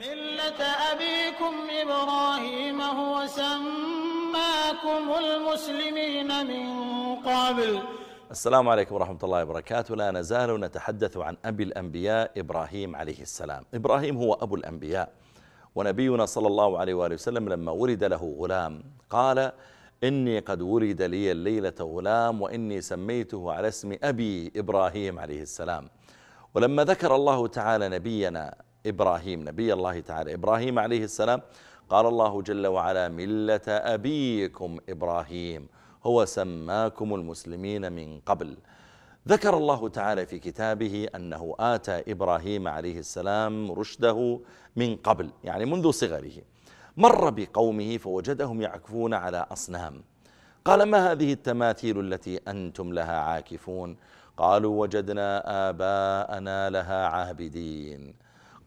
ملة أبيكم إبراهيم هو سماكم المسلمين من قبل. السلام عليكم ورحمة الله وبركاته. لا نزال نتحدث عن أبي الأنبياء إبراهيم عليه السلام. إبراهيم هو أبو الأنبياء ونبينا صلى الله عليه وآله وسلم لما ولد له غلام. قال إني قد ولد لي الليلة غلام وإني سميته على اسم أبي إبراهيم عليه السلام. ولما ذكر الله تعالى نبينا إبراهيم نبي الله تعالى. إبراهيم عليه السلام قال الله جل وعلا ملة أبيكم إبراهيم هو سماكم المسلمين من قبل. ذكر الله تعالى في كتابه أنه آتى إبراهيم عليه السلام رشده من قبل يعني منذ صغره. مر بقومه فوجدهم يعكفون على أصنام. قال ما هذه التماثيل التي أنتم لها عاكفون؟ قالوا وجدنا آباءنا لها عابدين.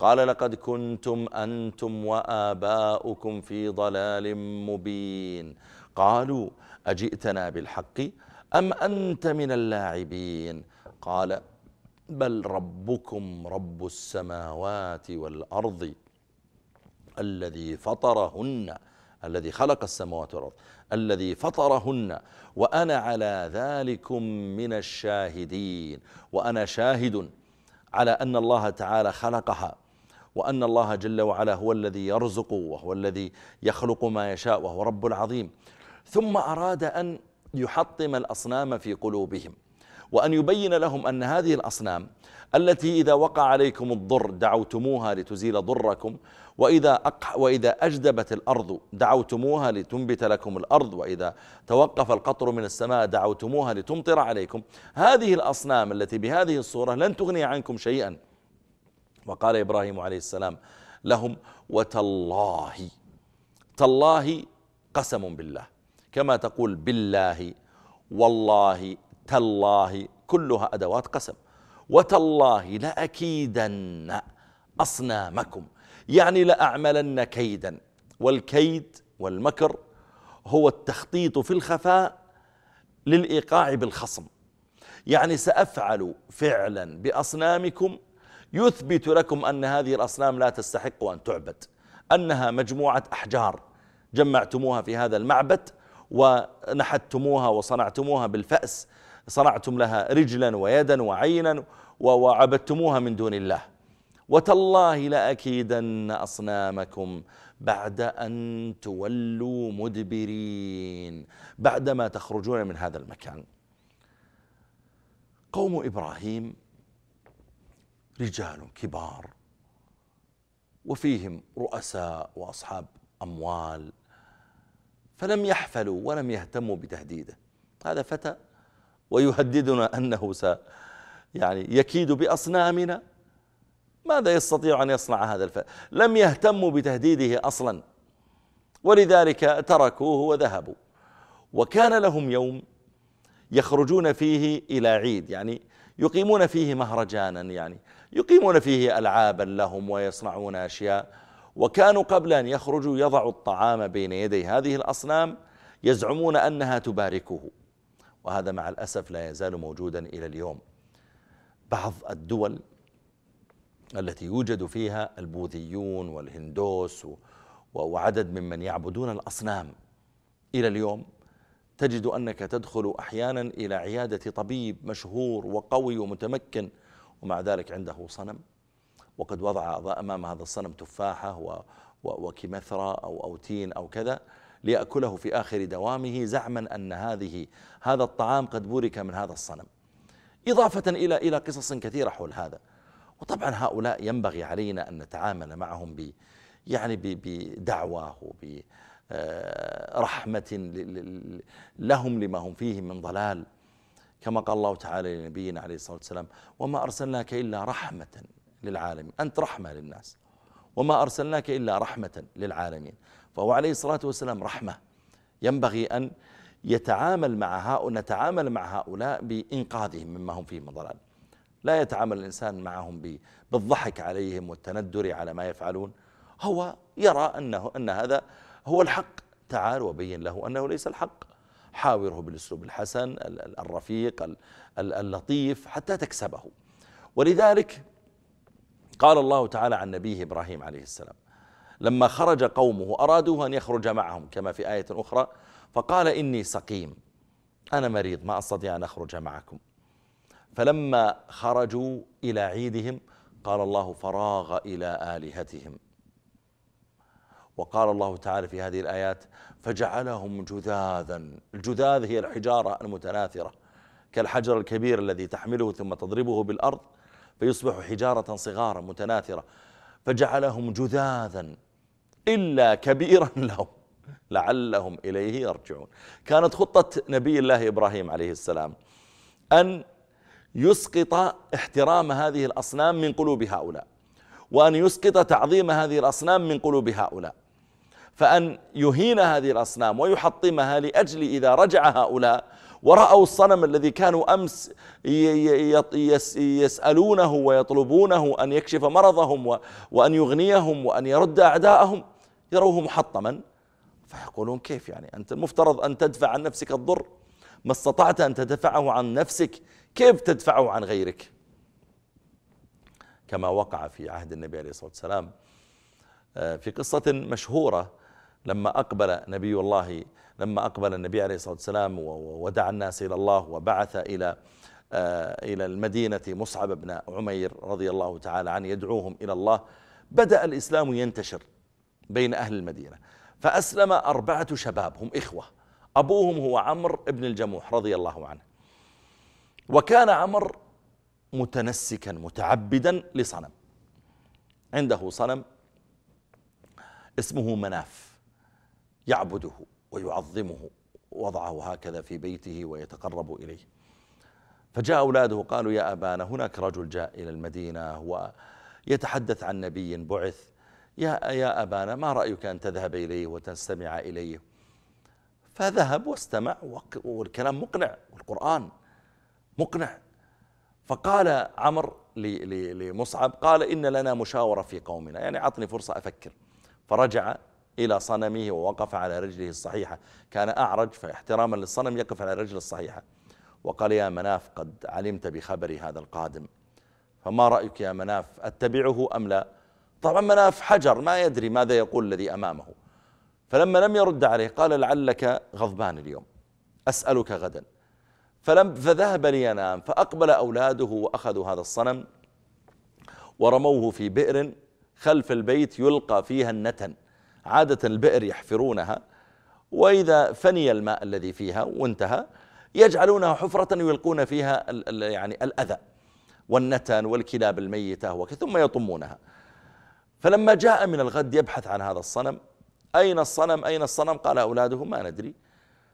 قال لقد كنتم أنتم وآباؤكم في ضلال مبين. قالوا أجئتنا بالحق أم أنت من اللاعبين؟ قال بل ربكم رب السماوات والأرض الذي فطرهن الذي خلق السماوات والأرض الذي فطرهن وأنا على ذلكم من الشاهدين وأنا شاهد على أن الله تعالى خلقها. وأن الله جل وعلا هو الذي يرزق وهو الذي يخلق ما يشاء وهو رب العظيم. ثم أراد أن يحطم الأصنام في قلوبهم وأن يبين لهم أن هذه الأصنام التي إذا وقع عليكم الضر دعوتموها لتزيل ضركم وإذا, أق... وإذا أجدبت الأرض دعوتموها لتنبت لكم الأرض وإذا توقف القطر من السماء دعوتموها لتمطر عليكم. هذه الأصنام التي بهذه الصورة لن تغني عنكم شيئا. وقال إبراهيم عليه السلام لهم وتالله تالله قسم بالله كما تقول بالله والله تالله كلها أدوات قسم. وتالله لأكيدن أصنامكم يعني لأعملن كيدا والكيد والمكر هو التخطيط في الخفاء للإيقاع بالخصم. يعني سأفعل فعلا بأصنامكم يثبت لكم أن هذه الأصنام لا تستحق أن تعبد أنها مجموعة أحجار جمعتموها في هذا المعبد ونحتموها وصنعتموها بالفأس صنعتم لها رجلا ويدا وعينا وعبدتموها من دون الله. وتالله لأكيدن أصنامكم بعد أن تولوا مدبرين بعدما تخرجون من هذا المكان. قوم إبراهيم رجال كبار. وفيهم رؤساء وأصحاب أموال. فلم يحفلوا ولم يهتموا بتهديده. هذا فتى ويهددنا أنه س يعني يكيد بأصنامنا. ماذا يستطيع أن يصنع هذا الفتى لم يهتموا بتهديده أصلا. ولذلك تركوه وذهبوا. وكان لهم يوم يخرجون فيه إلى عيد. يعني يقيمون فيه مهرجانا يعني. يقيمون فيه ألعابا لهم ويصنعون أشياء. وكانوا قبل أن يخرجوا يضعوا الطعام بين يدي هذه الأصنام يزعمون أنها تباركه. وهذا مع الأسف لا يزال موجودا إلى اليوم. بعض الدول التي يوجد فيها البوذيون والهندوس وعدد ممن يعبدون الأصنام إلى اليوم تجد أنك تدخل أحيانا إلى عيادة طبيب مشهور وقوي ومتمكن ومع ذلك عنده صنم. وقد وضع أمام هذا الصنم تفاحة وكمثرى أو أوتين أو كذا ليأكله في آخر دوامه زعما أن هذه هذا الطعام قد بورك من هذا الصنم. إضافة إلى إلى قصص كثيرة حول هذا. وطبعا هؤلاء ينبغي علينا أن نتعامل معهم ب يعني بدعوة وبرحمة لهم لما هم فيه من ضلال. كما قال الله تعالى لنبينا عليه الصلاة والسلام وما أرسلناك إلا رحمة للعالمين. أنت رحمة للناس. وما أرسلناك إلا رحمة للعالمين. فهو عليه الصلاة والسلام رحمة. ينبغي أن يتعامل مع هؤلاء نتعامل مع هؤلاء بإنقاذهم مما هم فيه من ضلال. لا يتعامل الإنسان معهم بالضحك عليهم والتندر على ما يفعلون. هو يرى أنه أن هذا هو الحق. تعال وبين له أنه ليس الحق. حاوره بالأسلوب الحسن الرفيق اللطيف حتى تكسبه. ولذلك قال الله تعالى عن نبيه إبراهيم عليه السلام لما خرج قومه أرادوه أن يخرج معهم كما في آية أخرى فقال إني سقيم أنا مريض ما أستطيع أن أخرج معكم. فلما خرجوا إلى عيدهم قال الله فراغ إلى آلهتهم. وقال الله تعالى في هذه الآيات فجعلهم جذاذا. الجذاذ هي الحجارة المتناثرة كالحجر الكبير الذي تحمله ثم تضربه بالأرض فيصبح حجارة صغارا متناثرة. فجعلهم جذاذا إلا كبيرا لهم لعلهم إليه يرجعون. كانت خطة نبي الله إبراهيم عليه السلام أن يسقط احترام هذه الأصنام من قلوب هؤلاء وأن يسقط تعظيم هذه الأصنام من قلوب هؤلاء. فأن يهين هذه الأصنام ويحطمها لأجل إذا رجع هؤلاء ورأوا الصنم الذي كانوا أمس يسألونه ويطلبونه أن يكشف مرضهم وأن يغنيهم وأن يرد أعداءهم يروه محطما. فيقولون كيف يعني؟ أنت المفترض أن تدفع عن نفسك الضر. ما استطعت أن تدفعه عن نفسك كيف تدفعه عن غيرك؟ كما وقع في عهد النبي عليه الصلاة والسلام آه، في قصة مشهورة لما أقبل نبي الله لما أقبل النبي عليه الصلاة والسلام ودعا الناس إلى الله وبعث إلى آه، إلى المدينة مصعب بن عمير رضي الله تعالى عنه يدعوهم إلى الله بدأ الإسلام ينتشر بين أهل المدينة. فأسلم أربعة شباب هم إخوة. أبوهم هو عمرو بن الجموح رضي الله عنه. وكان عمرو متنسكا متعبدا لصنم. عنده صنم اسمه مناف. يعبده ويعظمه وضعه هكذا في بيته ويتقرب إليه. فجاء أولاده قالوا يا أبانا هناك رجل جاء إلى المدينة ويتحدث عن نبي بعث. يا, يا أبانا ما رأيك أن تذهب إليه وتستمع إليه؟ فذهب واستمع والكلام مقنع والقرآن مقنع. فقال عمر لمصعب قال إن لنا مشاورة في قومنا يعني عطني فرصة أفكر. فرجع إلى صنمه ووقف على رجله الصحيحة. كان أعرج فاحتراما للصنم يقف على رجل الصحيحة. وقال يا مناف قد علمت بخبر هذا القادم. فما رأيك يا مناف أتبعه أم لا؟ طبعا مناف حجر ما يدري ماذا يقول الذي أمامه. فلما لم يرد عليه قال لعلك غضبان اليوم. أسألك غدا. فلم فذهب لينام فأقبل أولاده وأخذوا هذا الصنم. ورموه في بئر خلف البيت يلقى فيها النتن. عادة البئر يحفرونها وإذا فني الماء الذي فيها وانتهى يجعلونها حفرة ويلقون فيها يعني الأذى والنتن والكلاب الميتة ثم يطمونها. فلما جاء من الغد يبحث عن هذا الصنم أين الصنم؟ أين الصنم؟ قال أولاده ما ندري.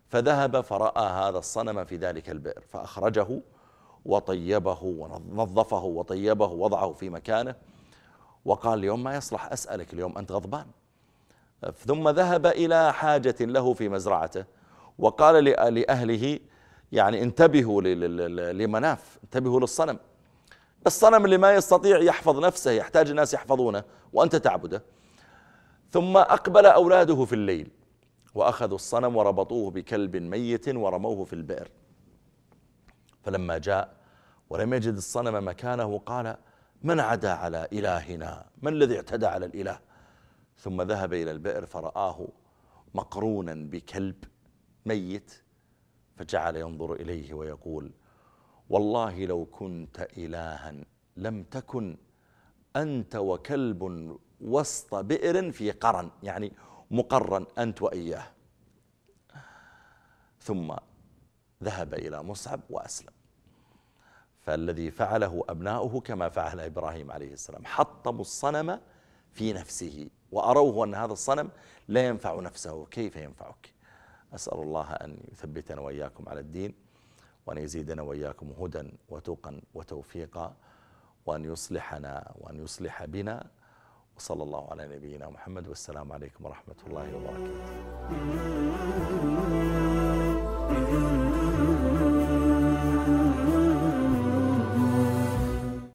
فذهب فرأى هذا الصنم في ذلك البئر فأخرجه وطيبه ونظفه وطيبه وضعه في مكانه وقال اليوم ما يصلح أسألك اليوم أنت غضبان. ثم ذهب إلى حاجة له في مزرعته وقال لأهله يعني انتبهوا لمناف انتبهوا للصنم. الصنم اللي ما يستطيع يحفظ نفسه يحتاج الناس يحفظونه وأنت تعبده. ثم أقبل أولاده في الليل وأخذوا الصنم وربطوه بكلب ميت ورموه في البئر. فلما جاء ولم يجد الصنم مكانه قال من عدا على إلهنا؟ من الذي اعتدى على الإله؟ ثم ذهب إلى البئر فرآه مقرونا بكلب ميت فجعل ينظر إليه ويقول والله لو كنت إلها لم تكن أنت وكلب وسط بئر في قرن يعني مقرن أنت وإياه. ثم ذهب إلى مصعب وأسلم. فالذي فعله أبناؤه كما فعل إبراهيم عليه السلام حطموا الصنم في نفسه. وأروه أن هذا الصنم لا ينفع نفسه. كيف ينفعك؟ أسأل الله أن يثبتنا وإياكم على الدين وأن يزيدنا وإياكم هدى وتقا وتوفيقا وأن يصلحنا وأن يصلح بنا. وصلى الله على نبينا محمد والسلام عليكم ورحمة الله وبركاته.